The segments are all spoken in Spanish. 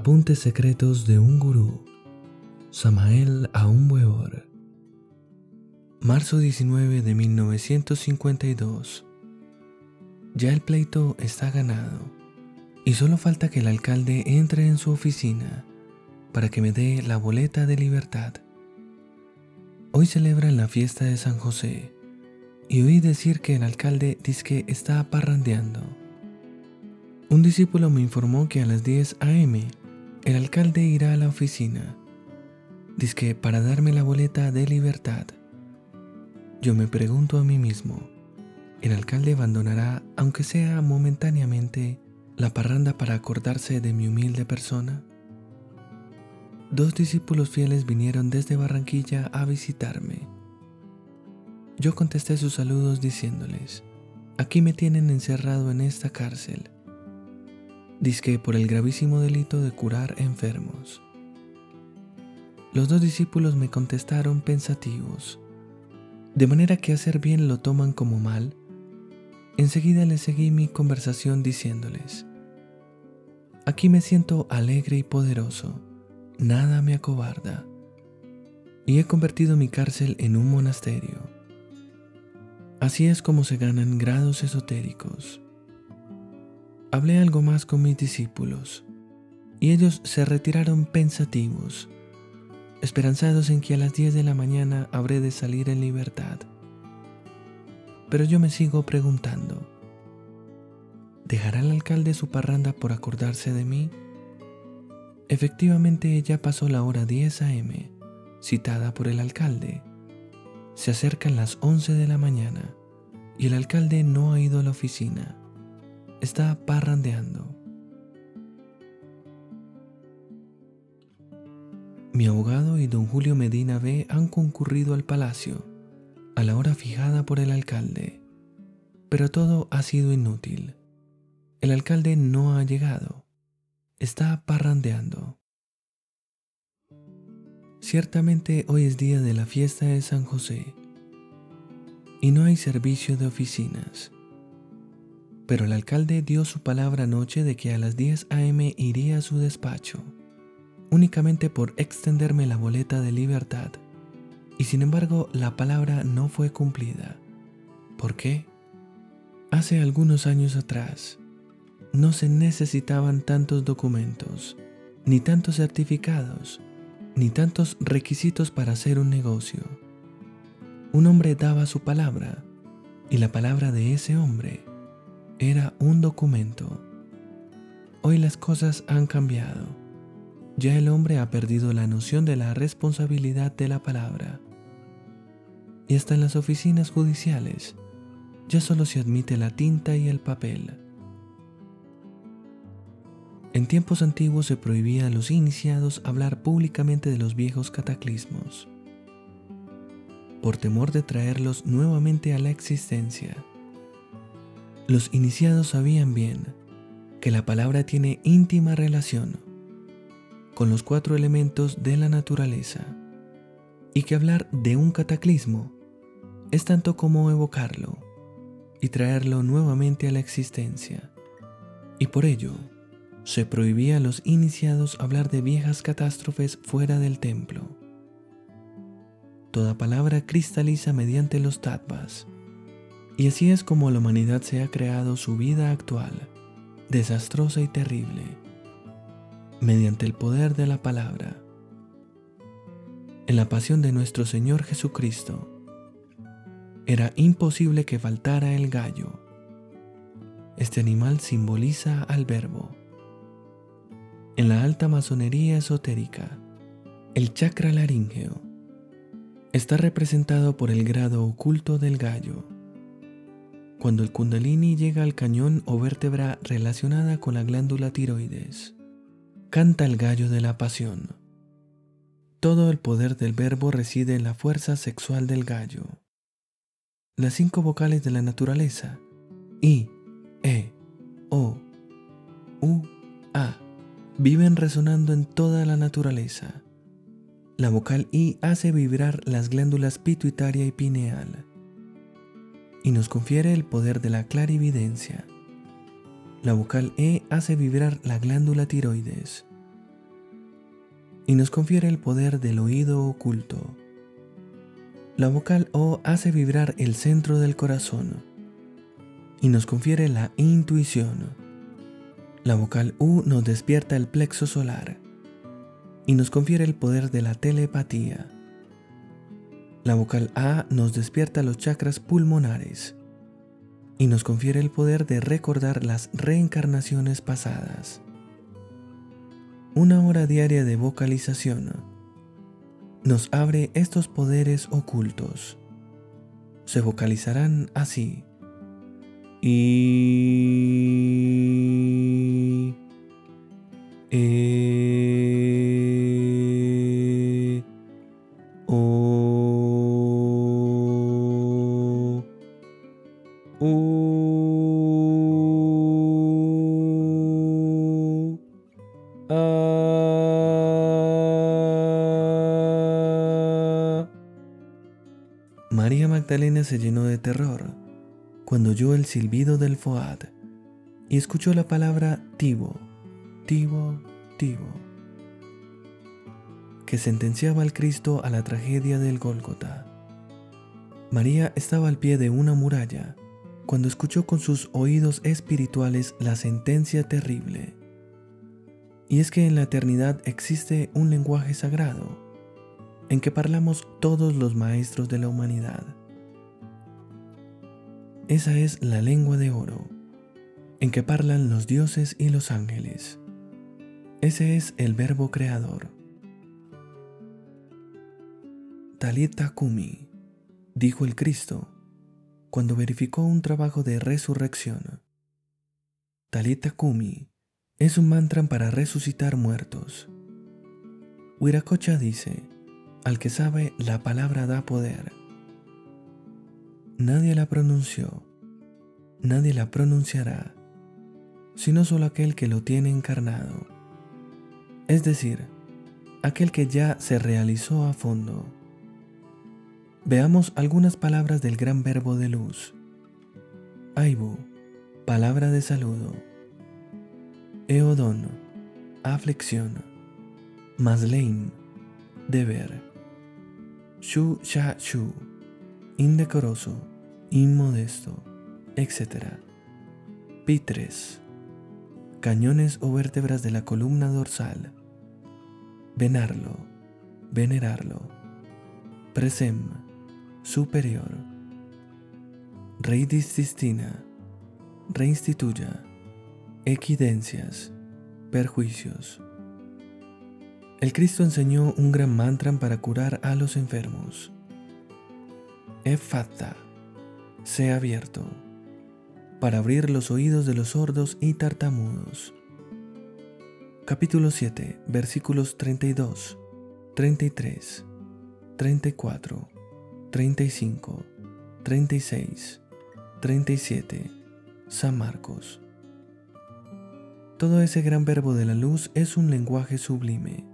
Apuntes secretos de un gurú. Samael Aumweor. Marzo 19 de 1952. Ya el pleito está ganado y solo falta que el alcalde entre en su oficina para que me dé la boleta de libertad. Hoy celebran la fiesta de San José y oí decir que el alcalde dice está parrandeando. Un discípulo me informó que a las 10 a.m. el alcalde irá a la oficina, dice para darme la boleta de libertad. Yo me pregunto a mí mismo, ¿el alcalde abandonará, aunque sea momentáneamente, la parranda para acordarse de mi humilde persona? Dos discípulos fieles vinieron desde Barranquilla a visitarme. Yo contesté sus saludos diciéndoles, aquí me tienen encerrado en esta cárcel disque por el gravísimo delito de curar enfermos. Los dos discípulos me contestaron pensativos, de manera que hacer bien lo toman como mal. Enseguida les seguí mi conversación diciéndoles, aquí me siento alegre y poderoso, nada me acobarda, y he convertido mi cárcel en un monasterio. Así es como se ganan grados esotéricos. Hablé algo más con mis discípulos, y ellos se retiraron pensativos, esperanzados en que a las 10 de la mañana habré de salir en libertad. Pero yo me sigo preguntando, ¿dejará el alcalde su parranda por acordarse de mí? Efectivamente ya pasó la hora 10 a.m., citada por el alcalde. Se acercan las 11 de la mañana y el alcalde no ha ido a la oficina está parrandeando. Mi abogado y don Julio Medina B han concurrido al palacio a la hora fijada por el alcalde, pero todo ha sido inútil. El alcalde no ha llegado, está parrandeando. Ciertamente hoy es día de la fiesta de San José y no hay servicio de oficinas. Pero el alcalde dio su palabra anoche de que a las 10 a.m. iría a su despacho, únicamente por extenderme la boleta de libertad. Y sin embargo, la palabra no fue cumplida. ¿Por qué? Hace algunos años atrás, no se necesitaban tantos documentos, ni tantos certificados, ni tantos requisitos para hacer un negocio. Un hombre daba su palabra, y la palabra de ese hombre era un documento. Hoy las cosas han cambiado. Ya el hombre ha perdido la noción de la responsabilidad de la palabra. Y hasta en las oficinas judiciales ya solo se admite la tinta y el papel. En tiempos antiguos se prohibía a los iniciados hablar públicamente de los viejos cataclismos, por temor de traerlos nuevamente a la existencia. Los iniciados sabían bien que la palabra tiene íntima relación con los cuatro elementos de la naturaleza y que hablar de un cataclismo es tanto como evocarlo y traerlo nuevamente a la existencia. Y por ello, se prohibía a los iniciados hablar de viejas catástrofes fuera del templo. Toda palabra cristaliza mediante los tattvas y así es como la humanidad se ha creado su vida actual, desastrosa y terrible, mediante el poder de la palabra. En la pasión de nuestro Señor Jesucristo, era imposible que faltara el gallo. Este animal simboliza al verbo. En la alta masonería esotérica, el chakra laríngeo está representado por el grado oculto del gallo cuando el kundalini llega al cañón o vértebra relacionada con la glándula tiroides. Canta el gallo de la pasión. Todo el poder del verbo reside en la fuerza sexual del gallo. Las cinco vocales de la naturaleza, I, E, O, U, A, viven resonando en toda la naturaleza. La vocal I hace vibrar las glándulas pituitaria y pineal y nos confiere el poder de la clarividencia. La vocal E hace vibrar la glándula tiroides y nos confiere el poder del oído oculto. La vocal O hace vibrar el centro del corazón y nos confiere la intuición. La vocal U nos despierta el plexo solar y nos confiere el poder de la telepatía. La vocal A nos despierta los chakras pulmonares y nos confiere el poder de recordar las reencarnaciones pasadas. Una hora diaria de vocalización nos abre estos poderes ocultos. Se vocalizarán así. Y... E... se llenó de terror cuando oyó el silbido del Foad y escuchó la palabra Tibo, Tibo, Tibo, que sentenciaba al Cristo a la tragedia del Gólgota. María estaba al pie de una muralla cuando escuchó con sus oídos espirituales la sentencia terrible. Y es que en la eternidad existe un lenguaje sagrado en que parlamos todos los maestros de la humanidad esa es la lengua de oro, en que parlan los dioses y los ángeles. Ese es el verbo creador. Talita Kumi, dijo el Cristo, cuando verificó un trabajo de resurrección. Talita Kumi es un mantra para resucitar muertos. Wiracocha dice, al que sabe, la palabra da poder. Nadie la pronunció, nadie la pronunciará, sino solo aquel que lo tiene encarnado, es decir, aquel que ya se realizó a fondo. Veamos algunas palabras del gran verbo de luz. Aibu, palabra de saludo. Eodon, aflicción. Maslein, deber. Shu Sha Shu, indecoroso, inmodesto, etc. Pitres, cañones o vértebras de la columna dorsal. Venarlo, venerarlo. Presem, superior. Rey dististina, reinstituya. Equidencias, perjuicios. El Cristo enseñó un gran mantra para curar a los enfermos. Efata, sea abierto, para abrir los oídos de los sordos y tartamudos. Capítulo 7, versículos 32, 33, 34, 35, 36, 37. San Marcos. Todo ese gran verbo de la luz es un lenguaje sublime.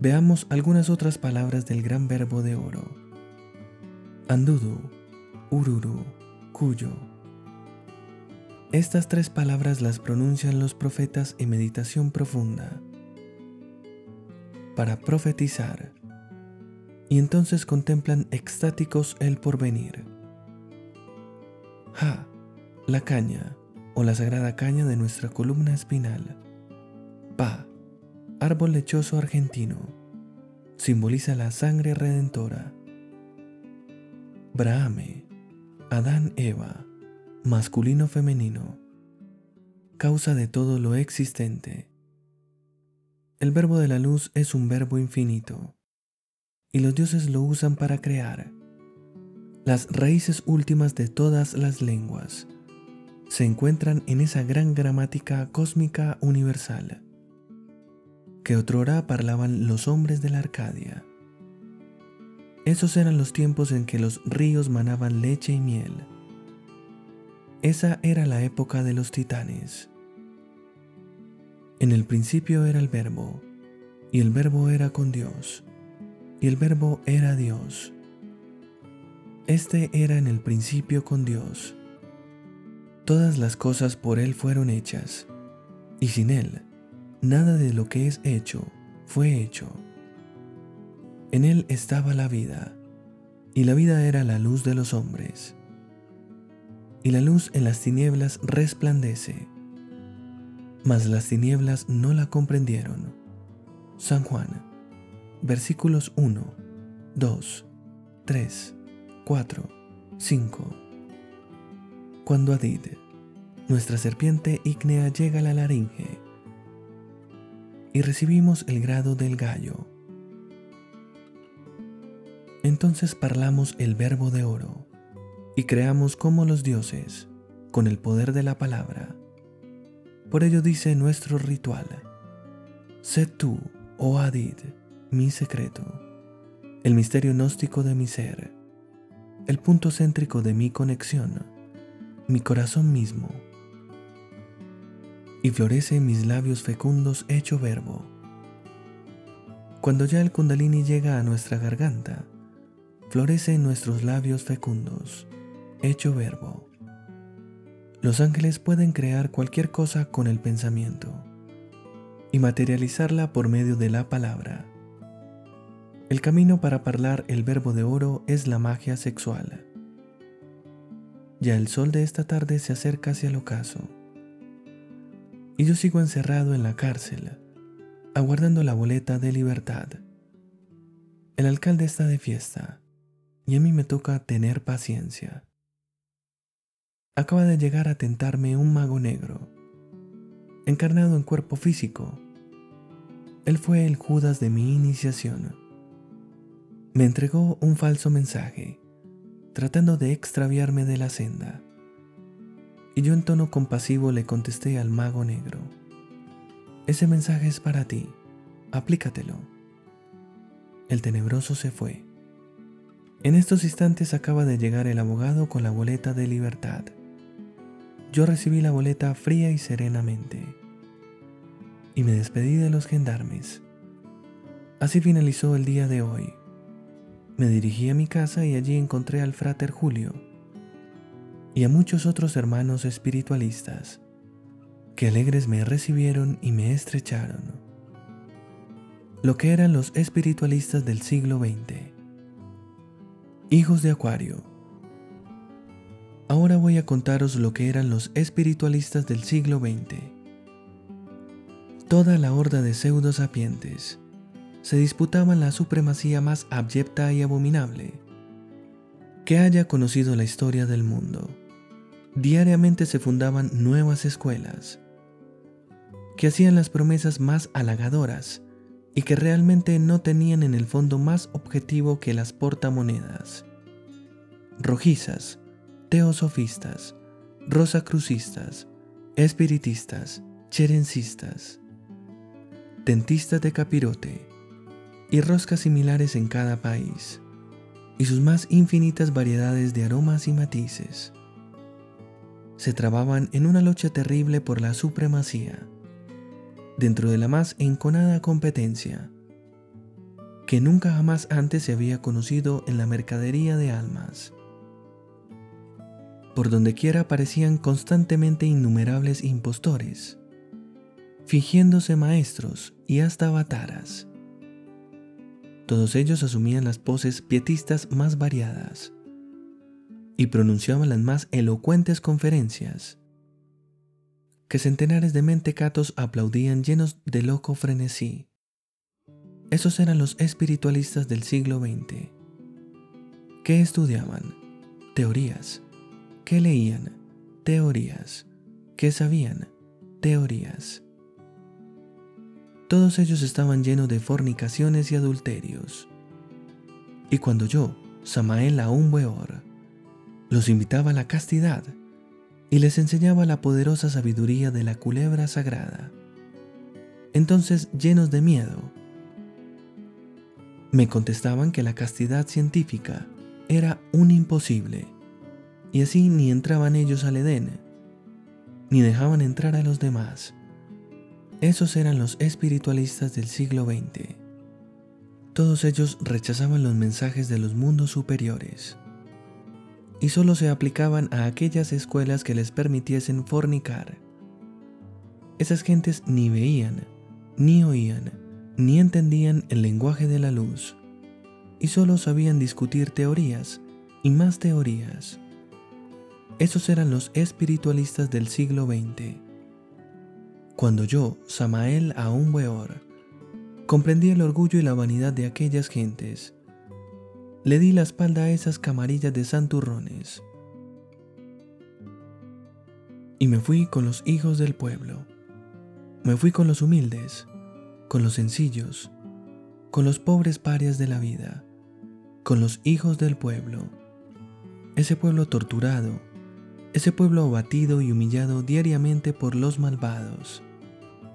Veamos algunas otras palabras del gran verbo de oro. Andudu, Ururu, Cuyo. Estas tres palabras las pronuncian los profetas en meditación profunda para profetizar y entonces contemplan extáticos el porvenir. Ja, la caña o la sagrada caña de nuestra columna espinal. Pa, árbol lechoso argentino, simboliza la sangre redentora. Brahme, Adán Eva, masculino femenino, causa de todo lo existente. El verbo de la luz es un verbo infinito, y los dioses lo usan para crear. Las raíces últimas de todas las lenguas se encuentran en esa gran gramática cósmica universal que otrora parlaban los hombres de la Arcadia. Esos eran los tiempos en que los ríos manaban leche y miel. Esa era la época de los titanes. En el principio era el verbo, y el verbo era con Dios, y el verbo era Dios. Este era en el principio con Dios. Todas las cosas por Él fueron hechas, y sin Él, nada de lo que es hecho fue hecho. En él estaba la vida, y la vida era la luz de los hombres. Y la luz en las tinieblas resplandece, mas las tinieblas no la comprendieron. San Juan, versículos 1, 2, 3, 4, 5. Cuando Adid, nuestra serpiente ígnea, llega a la laringe, y recibimos el grado del gallo, entonces parlamos el verbo de oro y creamos como los dioses, con el poder de la palabra. Por ello dice nuestro ritual, sé tú, oh Adid, mi secreto, el misterio gnóstico de mi ser, el punto céntrico de mi conexión, mi corazón mismo. Y florece mis labios fecundos hecho verbo. Cuando ya el kundalini llega a nuestra garganta, florece en nuestros labios fecundos, hecho verbo. Los ángeles pueden crear cualquier cosa con el pensamiento y materializarla por medio de la palabra. El camino para hablar el verbo de oro es la magia sexual. Ya el sol de esta tarde se acerca hacia el ocaso. Y yo sigo encerrado en la cárcel, aguardando la boleta de libertad. El alcalde está de fiesta y a mí me toca tener paciencia. Acaba de llegar a tentarme un mago negro, encarnado en cuerpo físico. Él fue el Judas de mi iniciación. Me entregó un falso mensaje, tratando de extraviarme de la senda. Y yo en tono compasivo le contesté al mago negro, ese mensaje es para ti, aplícatelo. El tenebroso se fue. En estos instantes acaba de llegar el abogado con la boleta de libertad. Yo recibí la boleta fría y serenamente. Y me despedí de los gendarmes. Así finalizó el día de hoy. Me dirigí a mi casa y allí encontré al frater Julio y a muchos otros hermanos espiritualistas que alegres me recibieron y me estrecharon. Lo que eran los espiritualistas del siglo XX. Hijos de Acuario. Ahora voy a contaros lo que eran los espiritualistas del siglo XX. Toda la horda de pseudo sapientes se disputaban la supremacía más abyecta y abominable que haya conocido la historia del mundo. Diariamente se fundaban nuevas escuelas que hacían las promesas más halagadoras y que realmente no tenían en el fondo más objetivo que las portamonedas. Rojizas, teosofistas, rosacrucistas, espiritistas, cherencistas, dentistas de capirote y roscas similares en cada país, y sus más infinitas variedades de aromas y matices. Se trababan en una lucha terrible por la supremacía dentro de la más enconada competencia que nunca jamás antes se había conocido en la mercadería de almas. Por donde quiera aparecían constantemente innumerables impostores, fingiéndose maestros y hasta avataras. Todos ellos asumían las poses pietistas más variadas y pronunciaban las más elocuentes conferencias que centenares de mentecatos aplaudían llenos de loco frenesí. Esos eran los espiritualistas del siglo XX. ¿Qué estudiaban? Teorías. ¿Qué leían? Teorías. ¿Qué sabían? Teorías. Todos ellos estaban llenos de fornicaciones y adulterios. Y cuando yo, Samael Aumweor, los invitaba a la castidad, y les enseñaba la poderosa sabiduría de la culebra sagrada. Entonces, llenos de miedo, me contestaban que la castidad científica era un imposible, y así ni entraban ellos al Edén, ni dejaban entrar a los demás. Esos eran los espiritualistas del siglo XX. Todos ellos rechazaban los mensajes de los mundos superiores y solo se aplicaban a aquellas escuelas que les permitiesen fornicar. Esas gentes ni veían, ni oían, ni entendían el lenguaje de la luz, y solo sabían discutir teorías y más teorías. Esos eran los espiritualistas del siglo XX. Cuando yo, Samael Aún Weor, comprendí el orgullo y la vanidad de aquellas gentes, le di la espalda a esas camarillas de santurrones y me fui con los hijos del pueblo. Me fui con los humildes, con los sencillos, con los pobres parias de la vida, con los hijos del pueblo. Ese pueblo torturado, ese pueblo abatido y humillado diariamente por los malvados.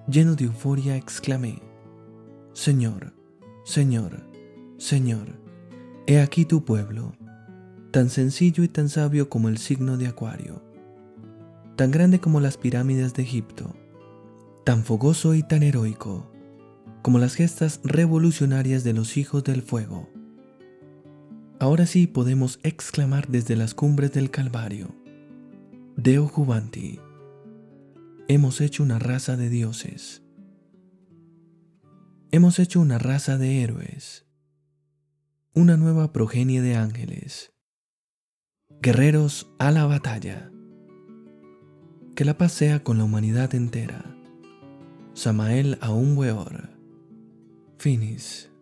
Lleno de euforia exclamé, Señor, Señor, Señor, he aquí tu pueblo, tan sencillo y tan sabio como el signo de Acuario tan grande como las pirámides de Egipto, tan fogoso y tan heroico como las gestas revolucionarias de los hijos del fuego. Ahora sí podemos exclamar desde las cumbres del Calvario, Deo Jubanti, hemos hecho una raza de dioses, hemos hecho una raza de héroes, una nueva progenie de ángeles, guerreros a la batalla. Que la paz sea con la humanidad entera. Samael Aún Weor. Finis.